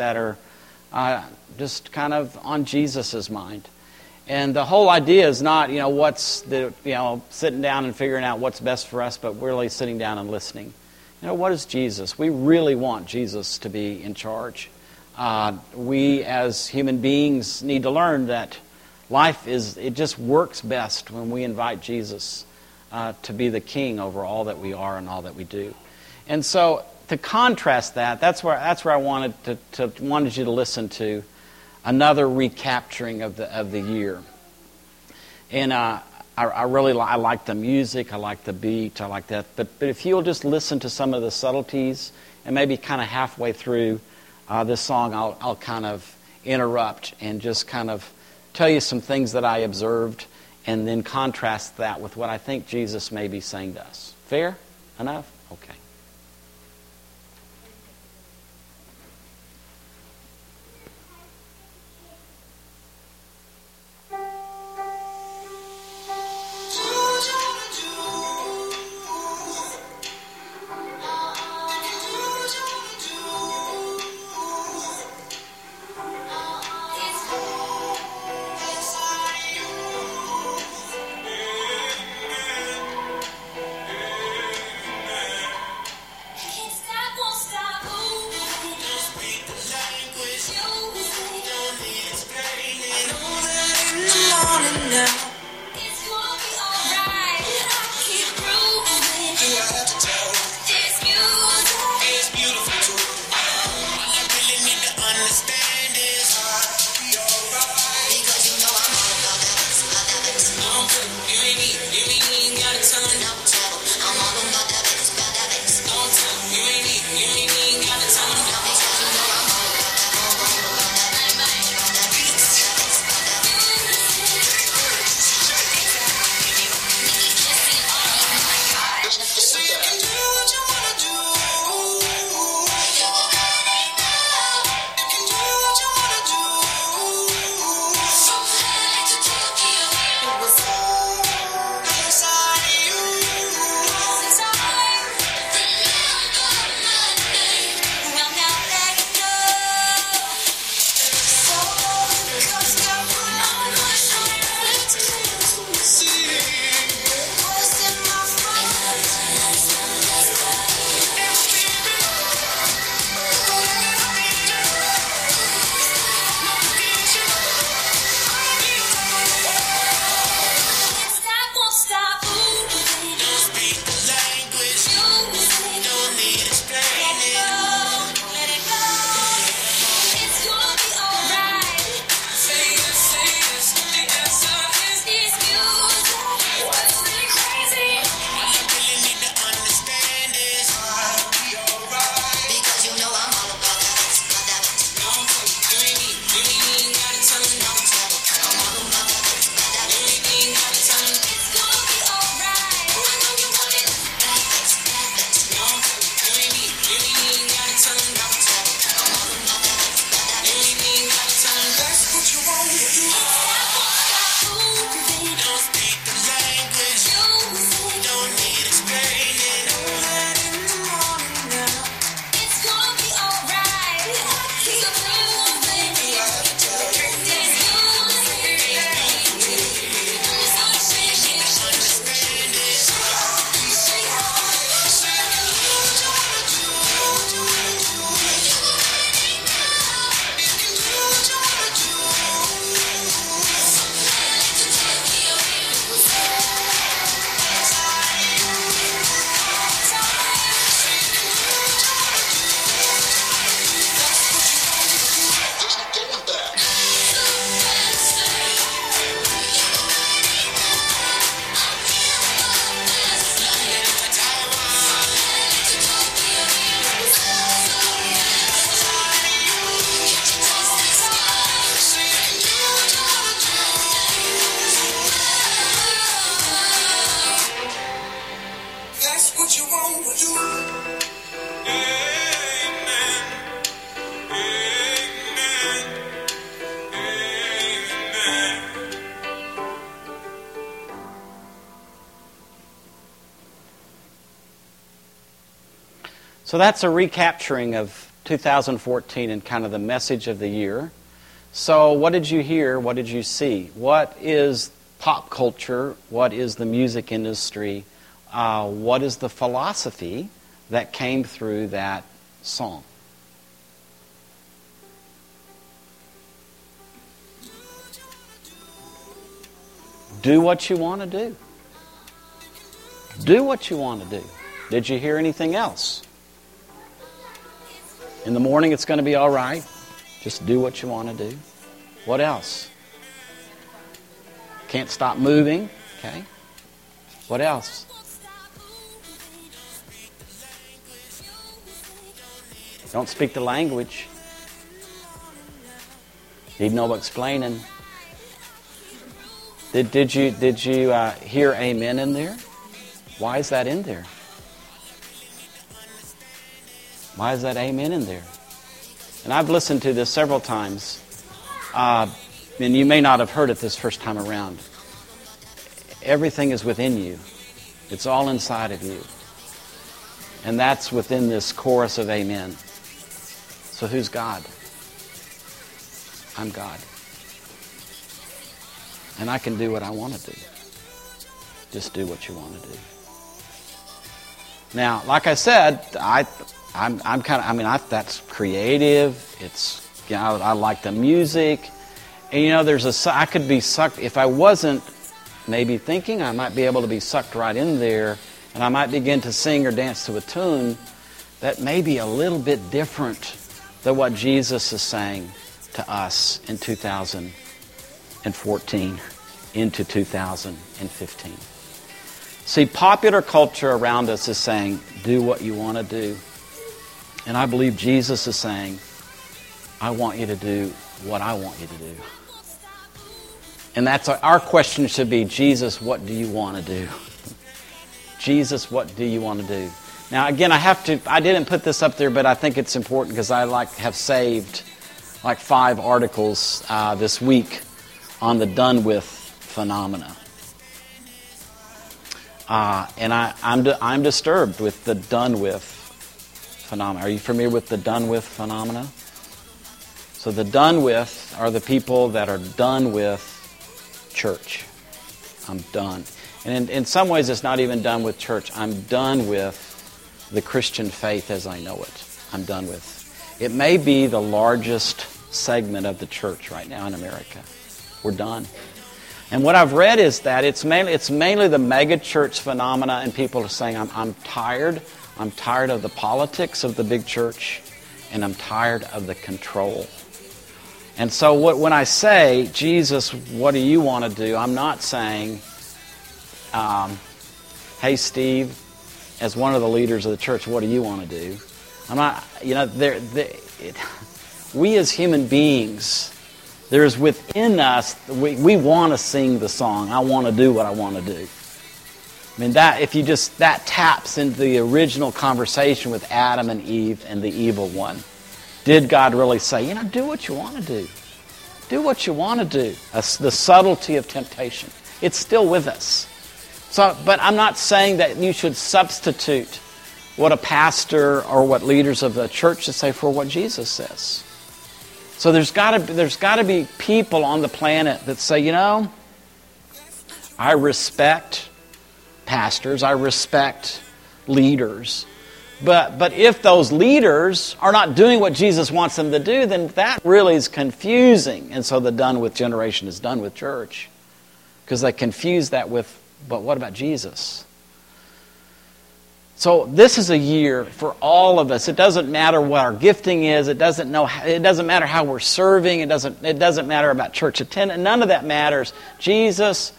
that are uh, just kind of on Jesus' mind. And the whole idea is not, you know, what's the, you know, sitting down and figuring out what's best for us, but really sitting down and listening. You know, what is Jesus? We really want Jesus to be in charge. Uh, we as human beings need to learn that life is, it just works best when we invite Jesus uh, to be the king over all that we are and all that we do. And so to contrast that, that's where, that's where I wanted, to, to, wanted you to listen to another recapturing of the, of the year. And uh, I, I, really li- I like the music, I like the beat, I like that. But, but if you'll just listen to some of the subtleties, and maybe kind of halfway through uh, this song, I'll, I'll kind of interrupt and just kind of tell you some things that I observed and then contrast that with what I think Jesus may be saying to us. Fair enough? Okay. So that's a recapturing of 2014 and kind of the message of the year. So, what did you hear? What did you see? What is pop culture? What is the music industry? Uh, what is the philosophy that came through that song? Do what you want to do. Do what you want to do. Did you hear anything else? In the morning, it's going to be all right. Just do what you want to do. What else? Can't stop moving. Okay. What else? Don't speak the language. Need no explaining. Did, did you, did you uh, hear amen in there? Why is that in there? Why is that amen in there? And I've listened to this several times, uh, and you may not have heard it this first time around. Everything is within you, it's all inside of you. And that's within this chorus of amen. So who's God? I'm God. And I can do what I want to do. Just do what you want to do. Now, like I said, I, I'm, I'm kind of, I mean, I, that's creative. It's, you know, I, I like the music. And, you know, there's a, I could be sucked, if I wasn't maybe thinking, I might be able to be sucked right in there and I might begin to sing or dance to a tune that may be a little bit different than what Jesus is saying to us in 2014 into 2015. See, popular culture around us is saying, do what you want to do. And I believe Jesus is saying, I want you to do what I want you to do. And that's our, our question should be, Jesus, what do you want to do? Jesus, what do you want to do? Now, again, I have to, I didn't put this up there, but I think it's important because I like have saved like five articles uh, this week on the done with phenomena. Uh, and I, I'm, I'm disturbed with the done with phenomena. Are you familiar with the done with phenomena? So the done with are the people that are done with church. I'm done. And in, in some ways, it's not even done with church. I'm done with the Christian faith as I know it. I'm done with. It may be the largest segment of the church right now in America. We're done. And what I've read is that it's mainly, it's mainly the megachurch phenomena, and people are saying, I'm, I'm tired. I'm tired of the politics of the big church, and I'm tired of the control. And so what, when I say, Jesus, what do you want to do? I'm not saying, um, hey, Steve, as one of the leaders of the church, what do you want to do? I'm not, you know, we as human beings, there's within us, we, we want to sing the song. I want to do what I want to do. I mean, that, if you just, that taps into the original conversation with Adam and Eve and the evil one. Did God really say, you know, do what you want to do? Do what you want to do. The subtlety of temptation. It's still with us. So, but I'm not saying that you should substitute what a pastor or what leaders of the church should say for what Jesus says. So there's got to there's got to be people on the planet that say, you know, I respect pastors, I respect leaders. But, but if those leaders are not doing what Jesus wants them to do, then that really is confusing. And so the done with generation is done with church. Because they confuse that with but what about Jesus? So this is a year for all of us. It doesn't matter what our gifting is. It doesn't know. It doesn't matter how we're serving. It doesn't. It doesn't matter about church attendance. None of that matters. Jesus,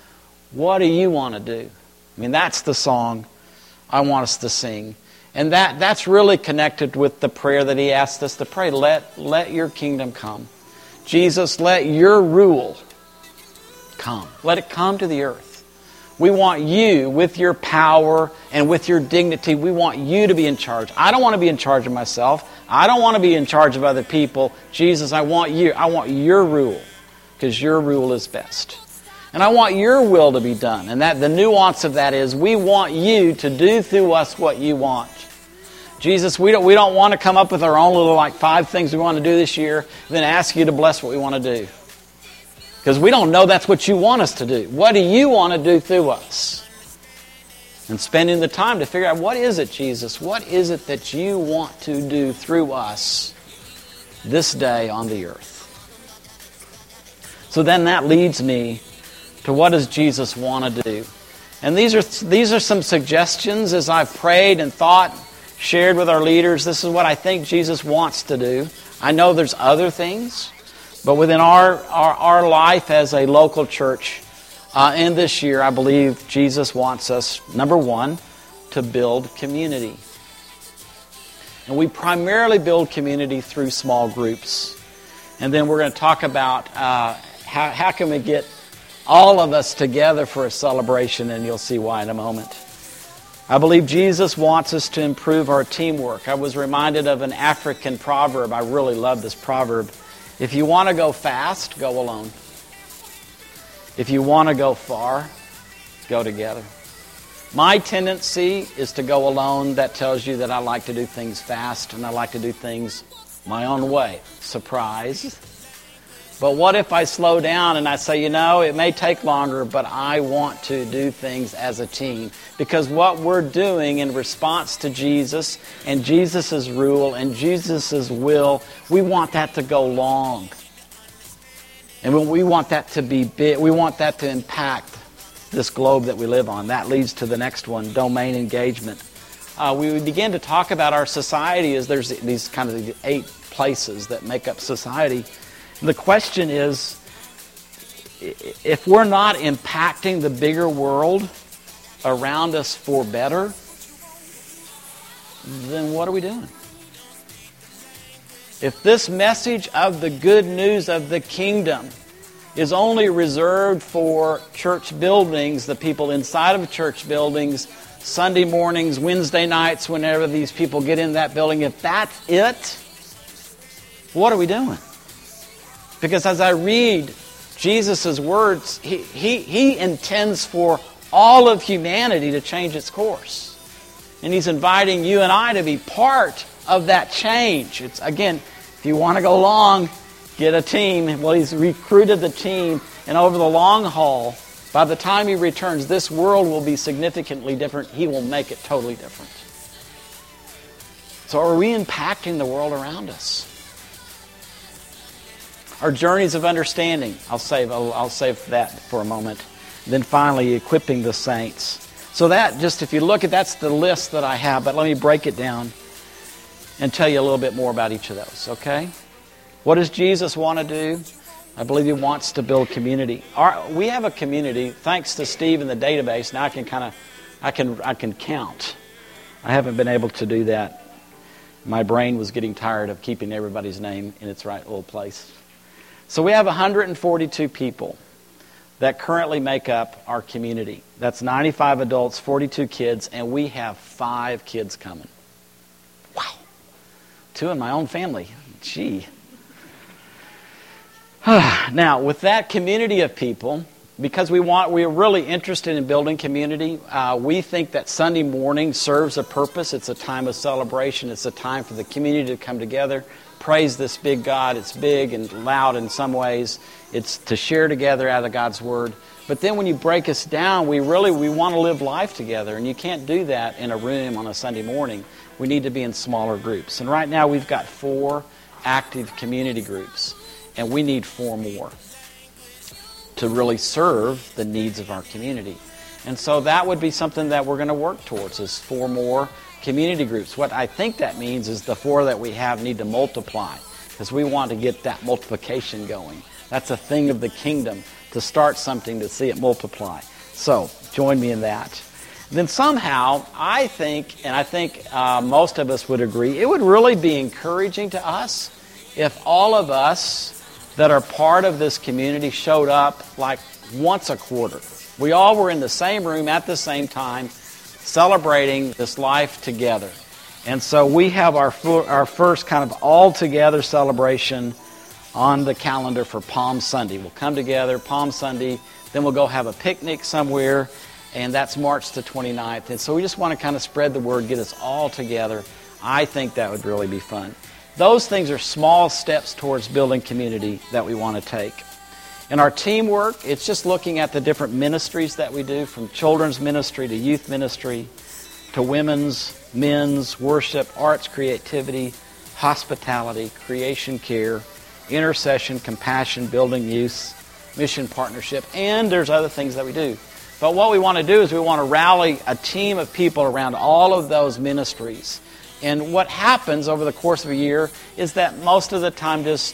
what do you want to do? I mean, that's the song I want us to sing, and that that's really connected with the prayer that He asked us to pray. Let let Your kingdom come, Jesus. Let Your rule come. Let it come to the earth. We want you, with your power and with your dignity, we want you to be in charge. I don't want to be in charge of myself. I don't want to be in charge of other people. Jesus, I want you. I want your rule because your rule is best. And I want your will to be done. And that the nuance of that is we want you to do through us what you want. Jesus, we don't, we don't want to come up with our own little like five things we want to do this year, then ask you to bless what we want to do. Because we don't know that's what you want us to do. What do you want to do through us? And spending the time to figure out what is it, Jesus? What is it that you want to do through us this day on the earth? So then that leads me to what does Jesus want to do? And these are, these are some suggestions as I've prayed and thought, shared with our leaders. This is what I think Jesus wants to do. I know there's other things, but within our, our, our life as a local church, uh, in this year, I believe Jesus wants us, number one, to build community. And we primarily build community through small groups. And then we're going to talk about uh, how, how can we get all of us together for a celebration, and you'll see why in a moment. I believe Jesus wants us to improve our teamwork. I was reminded of an African proverb. I really love this proverb. If you want to go fast, go alone. If you want to go far, go together. My tendency is to go alone. That tells you that I like to do things fast and I like to do things my own way. Surprise. But what if I slow down and I say, you know, it may take longer, but I want to do things as a team? Because what we're doing in response to Jesus and Jesus' rule and Jesus' will, we want that to go long. And when we want that to be big, we want that to impact this globe that we live on. That leads to the next one domain engagement. Uh, we begin to talk about our society as there's these kind of eight places that make up society. The question is if we're not impacting the bigger world around us for better, then what are we doing? If this message of the good news of the kingdom is only reserved for church buildings, the people inside of church buildings, Sunday mornings, Wednesday nights, whenever these people get in that building, if that's it, what are we doing? Because as I read Jesus' words, he, he, he intends for all of humanity to change its course. And he's inviting you and I to be part of that change. It's again, if you want to go long, get a team. Well, he's recruited the team, and over the long haul, by the time he returns, this world will be significantly different. He will make it totally different. So, are we impacting the world around us? Our journeys of understanding. I'll save, I'll, I'll save that for a moment. Then finally, equipping the saints. So that just if you look at that's the list that I have, but let me break it down and tell you a little bit more about each of those, okay? What does Jesus want to do? I believe he wants to build community. Our, we have a community, thanks to Steve and the database. Now I can kind of, I can, I can count. I haven't been able to do that. My brain was getting tired of keeping everybody's name in its right little place. So we have 142 people that currently make up our community. That's 95 adults, 42 kids, and we have five kids coming. Wow. Two in my own family. Gee. now, with that community of people, because we want, we are really interested in building community. Uh, we think that Sunday morning serves a purpose. It's a time of celebration. It's a time for the community to come together praise this big God. It's big and loud in some ways. It's to share together out of God's Word. But then when you break us down, we really we want to live life together, and you can't do that in a room on a Sunday morning. We need to be in smaller groups. And right now we've got four active community groups, and we need four more to really serve the needs of our community. And so that would be something that we're going to work towards is four more community groups. What I think that means is the four that we have need to multiply because we want to get that multiplication going. That's a thing of the kingdom to start something to see it multiply. So join me in that. Then somehow, I think, and I think uh, most of us would agree, it would really be encouraging to us if all of us that are part of this community showed up like once a quarter. We all were in the same room at the same time celebrating this life together. And so we have our, our first kind of all together celebration on the calendar for Palm Sunday. We'll come together Palm Sunday, then we'll go have a picnic somewhere, and that's March the 29th. And so we just want to kind of spread the word, get us all together I think that would really be fun. Those things are small steps towards building community that we want to take. In our teamwork, it's just looking at the different ministries that we do from children's ministry to youth ministry to women's, men's, worship, arts, creativity, hospitality, creation care, intercession, compassion, building youth, mission partnership, and there's other things that we do. But what we want to do is we want to rally a team of people around all of those ministries. And what happens over the course of a year is that most of the time just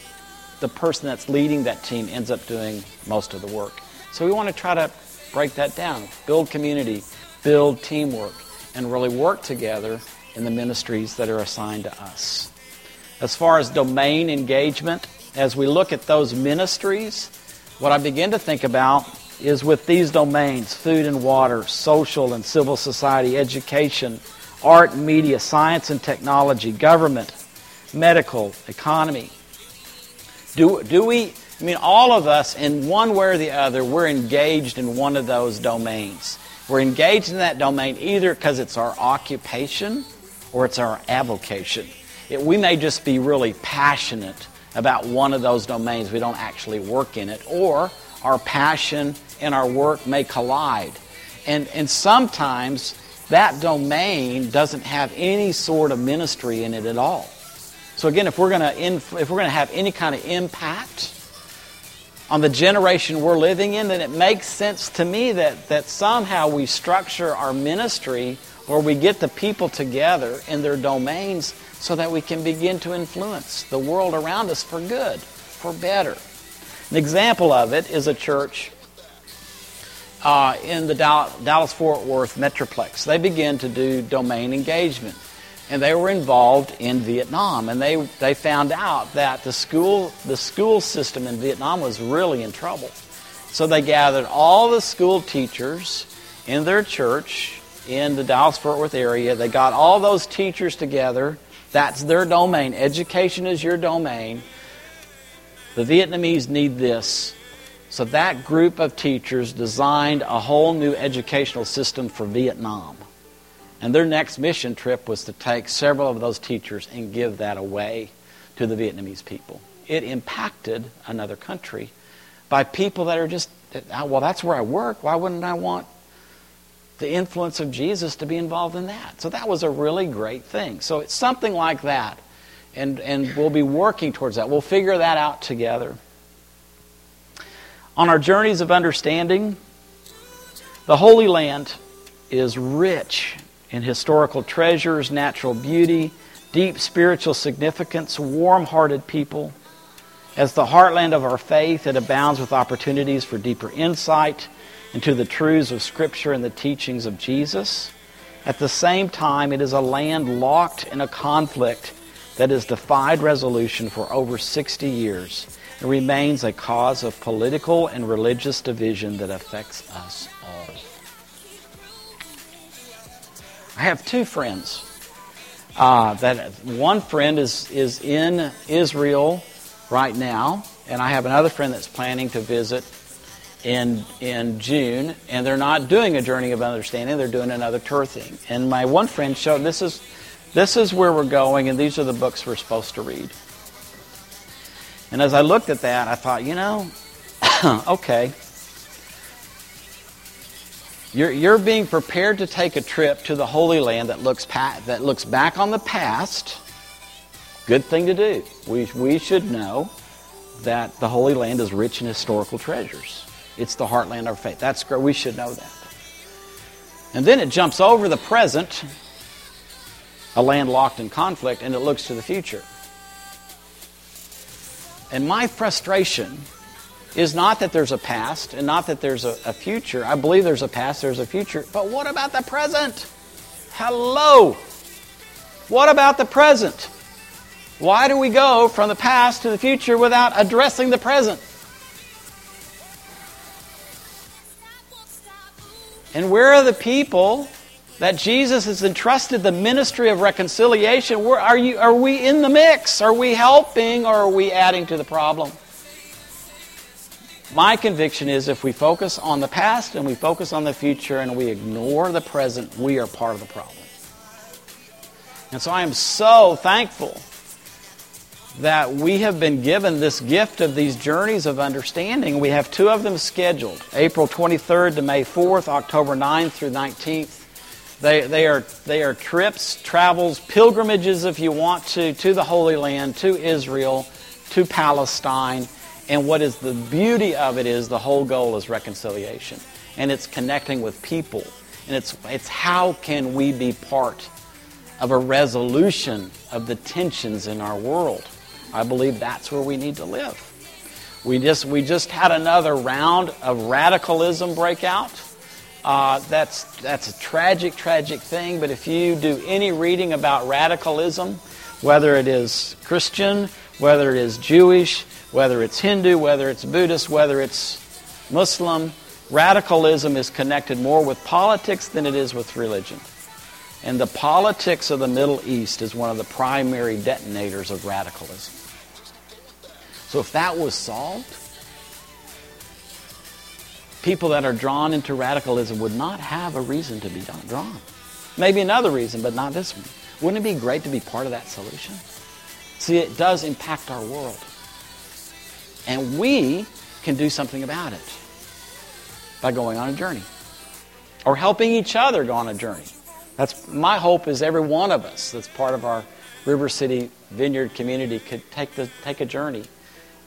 the person that's leading that team ends up doing most of the work. So we want to try to break that down, build community, build teamwork, and really work together in the ministries that are assigned to us. As far as domain engagement, as we look at those ministries, what I begin to think about is with these domains food and water, social and civil society, education, art and media, science and technology, government, medical, economy. Do, do we, I mean, all of us, in one way or the other, we're engaged in one of those domains. We're engaged in that domain either because it's our occupation or it's our avocation. It, we may just be really passionate about one of those domains. We don't actually work in it. Or our passion and our work may collide. And, and sometimes that domain doesn't have any sort of ministry in it at all. So again, if we're going to if we're going to have any kind of impact on the generation we're living in, then it makes sense to me that that somehow we structure our ministry or we get the people together in their domains so that we can begin to influence the world around us for good, for better. An example of it is a church uh, in the Dallas Fort Worth Metroplex. They began to do domain engagement. And they were involved in Vietnam. And they, they found out that the school, the school system in Vietnam was really in trouble. So they gathered all the school teachers in their church in the Dallas Fort Worth area. They got all those teachers together that's their domain. Education is your domain. The Vietnamese need this. So that group of teachers designed a whole new educational system for Vietnam. And their next mission trip was to take several of those teachers and give that away to the Vietnamese people. It impacted another country by people that are just, ah, well, that's where I work. Why wouldn't I want the influence of Jesus to be involved in that. So that was a really great thing. So it's something like that. And, and we'll be working towards that. We'll figure that out together. On our journeys of understanding, the Holy Land is rich in historical treasures, natural beauty, deep spiritual significance, warm hearted people. As the heartland of our faith, it abounds with opportunities for deeper insight into the truths of Scripture and the teachings of Jesus. At the same time, it is a land locked in a conflict that has defied resolution for over 60 years and remains a cause of political and religious division that affects us all. I have two friends. Uh, that one friend is is in Israel right now, and I have another friend that's planning to visit in in June, and they're not doing a journey of understanding; they're doing another tour thing. And my one friend showed this is this is where we're going, and these are the books we're supposed to read. And as I looked at that, I thought, you know, okay. You're, you're being prepared to take a trip to the Holy Land that looks, pa- that looks back on the past. Good thing to do. We, we should know that the Holy Land is rich in historical treasures. It's the heartland of faith. That's great. We should know that. And then it jumps over the present, a land locked in conflict, and it looks to the future. And my frustration is not that there's a past and not that there's a, a, future. I believe there's a past, there's a future. But what about the present? Hello! What about the present? Why do we go from the past to the future without addressing the present? And where are the people that Jesus has entrusted the ministry of reconciliation? Where are, you, are we in the mix? Are we helping or are we adding to the problem? My conviction is if we focus on the past and we focus on the future and we ignore the present, we are part of the problem. And so I am so thankful that we have been given this gift of these journeys of understanding. We have two of them scheduled April 23rd to May 4th, October 9th through 19th. They, they, are, they are trips, travels, pilgrimages, if you want to, to the Holy Land, to Israel, to Palestine. And what is the beauty of it is the whole goal is reconciliation. And it's connecting with people. And it's, it's how can we be part of a resolution of the tensions in our world. I believe that's where we need to live. We just, we just had another round of radicalism break out. Uh, that's, that's a tragic, tragic thing, but if you do any reading about radicalism, whether it is Christian, whether it is Jewish, whether it's Hindu, whether it's Buddhist, whether it's Muslim, radicalism is connected more with politics than it is with religion. And the politics of the Middle East is one of the primary detonators of radicalism. So if that was solved, people that are drawn into radicalism would not have a reason to be drawn. Maybe another reason, but not this one. Wouldn't it be great to be part of that solution? See, it does impact our world. And we can do something about it by going on a journey or helping each other go on a journey. That's my hope is every one of us that's part of our River City Vineyard community could take the take a journey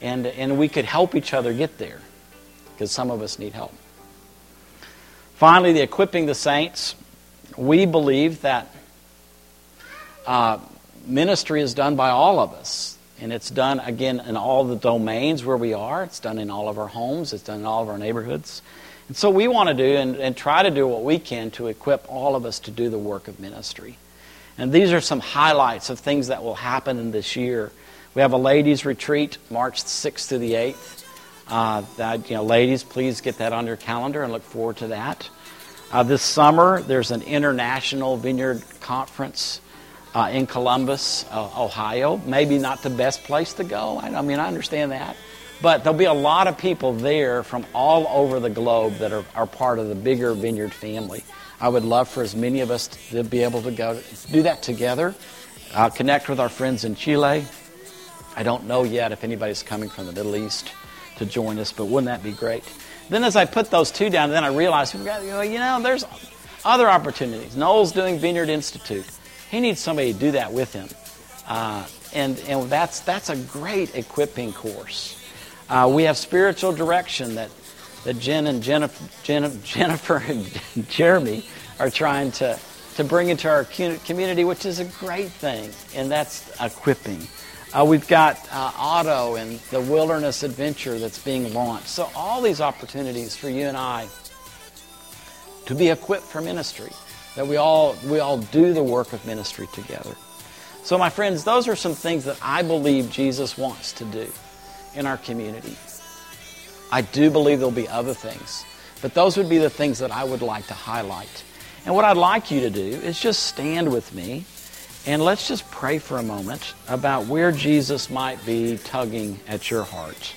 and and we could help each other get there because some of us need help. Finally, the equipping the saints. We believe that uh, ministry is done by all of us. And it's done, again, in all the domains where we are. It's done in all of our homes. It's done in all of our neighborhoods. And so we want to do and, and try to do what we can to equip all of us to do the work of ministry. And these are some highlights of things that will happen in this year. We have a ladies' retreat March 6th to the 8th. Uh, that, you know, ladies, please get that on your calendar and look forward to that. Uh, this summer, there's an international vineyard conference uh, in Columbus, uh, Ohio. Maybe not the best place to go. I, I mean, I understand that. But there'll be a lot of people there from all over the globe that are, are part of the bigger vineyard family. I would love for as many of us to be able to go do that together. Uh, connect with our friends in Chile. I don't know yet if anybody's coming from the Middle East to join us, but wouldn't that be great? Then, as I put those two down, then I realized, you know, you know there's other opportunities. Noel's doing Vineyard Institute. He needs somebody to do that with him. Uh, and and that's, that's a great equipping course. Uh, we have spiritual direction that, that Jen and Jennifer, Jen, Jennifer and Jeremy are trying to, to bring into our community, which is a great thing, and that's equipping. Uh, we've got uh, Otto and the wilderness adventure that's being launched. So, all these opportunities for you and I to be equipped for ministry, that we all, we all do the work of ministry together. So, my friends, those are some things that I believe Jesus wants to do in our community. I do believe there'll be other things, but those would be the things that I would like to highlight. And what I'd like you to do is just stand with me and let's just pray for a moment about where Jesus might be tugging at your heart.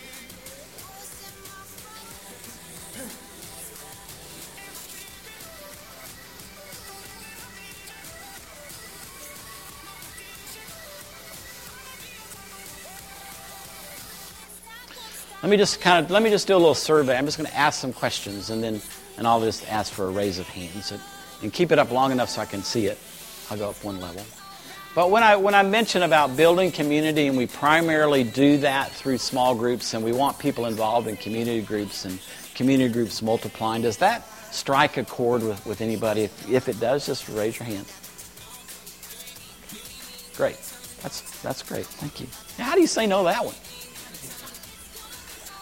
Let me just kind of let me just do a little survey. I'm just going to ask some questions, and then and I'll just ask for a raise of hands, and, and keep it up long enough so I can see it. I'll go up one level. But when I when I mention about building community, and we primarily do that through small groups, and we want people involved in community groups and community groups multiplying, does that strike a chord with, with anybody? If, if it does, just raise your hand. Great. That's that's great. Thank you. Now, How do you say no to that one?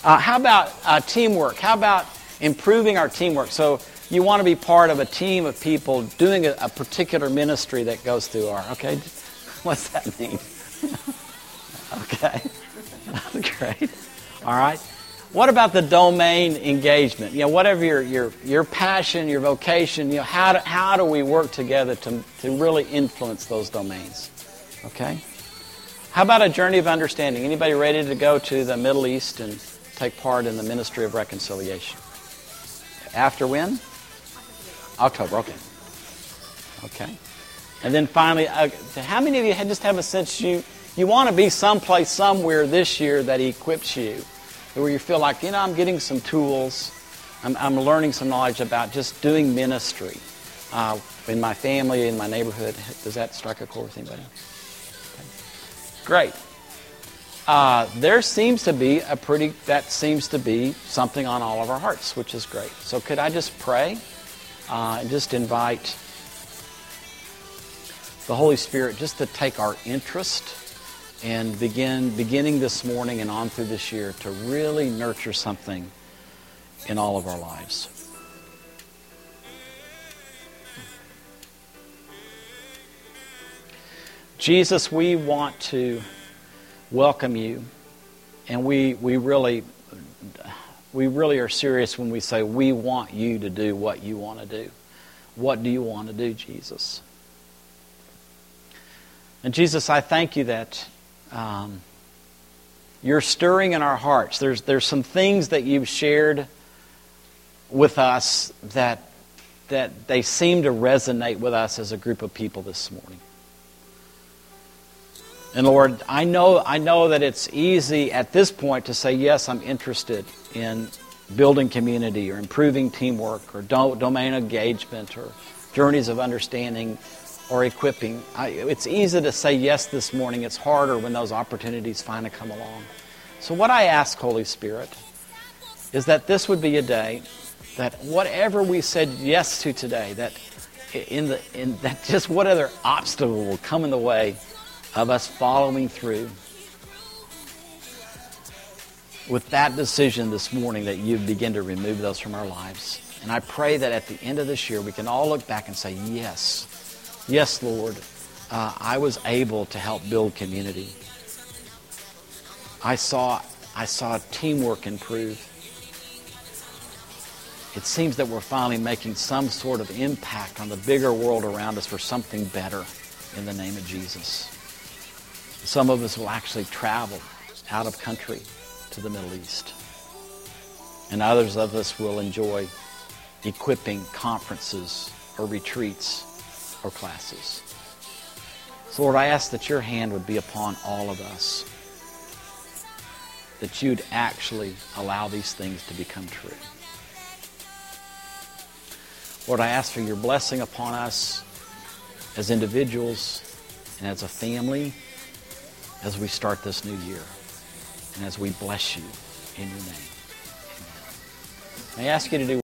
Uh, how about uh, teamwork? How about improving our teamwork? So you want to be part of a team of people doing a, a particular ministry that goes through our. Okay, what's that mean? okay, that's great. All right. What about the domain engagement? You know, whatever your your your passion, your vocation. You know, how do, how do we work together to to really influence those domains? Okay. How about a journey of understanding? Anybody ready to go to the Middle East and take part in the ministry of reconciliation. After when? October, okay. Okay. And then finally, uh, how many of you just have a sense you, you want to be someplace, somewhere this year that equips you, where you feel like, you know, I'm getting some tools, I'm, I'm learning some knowledge about just doing ministry uh, in my family, in my neighborhood. Does that strike a chord with anybody? Okay. Great. Uh, there seems to be a pretty, that seems to be something on all of our hearts, which is great. So could I just pray uh, and just invite the Holy Spirit just to take our interest and begin, beginning this morning and on through this year, to really nurture something in all of our lives. Jesus, we want to welcome you, and we, we really we really are serious when we say we want you to do what you want to do. What do you want to do, Jesus? And Jesus, I thank you that um, you're stirring in our hearts. There's, there's some things that you've shared with us that, that they seem to resonate with us as a group of people this morning. And Lord, I know, I know that it's easy at this point to say, yes, I'm interested in building community or improving teamwork or do- domain engagement or journeys of understanding or equipping. I, it's easy to say yes this morning. It's harder when those opportunities finally come along. So, what I ask, Holy Spirit, is that this would be a day that whatever we said yes to today, that in the in that just what other obstacle will come in the way of us following through with that decision this morning that you begin to remove those from our lives. And I pray that at the end of this year we can all look back and say, yes, yes, Lord, uh, I was able to help build community. I saw, I saw teamwork improve. It seems that we're finally making some sort of impact on the bigger world around us for something better in the name of Jesus. Some of us will actually travel out of country to the Middle East. And others of us will enjoy equipping conferences or retreats or classes. So, Lord, I ask that your hand would be upon all of us, that you'd actually allow these things to become true. Lord, I ask for your blessing upon us as individuals and as a family as we start this new year and as we bless you in your name. Amen. I ask you to do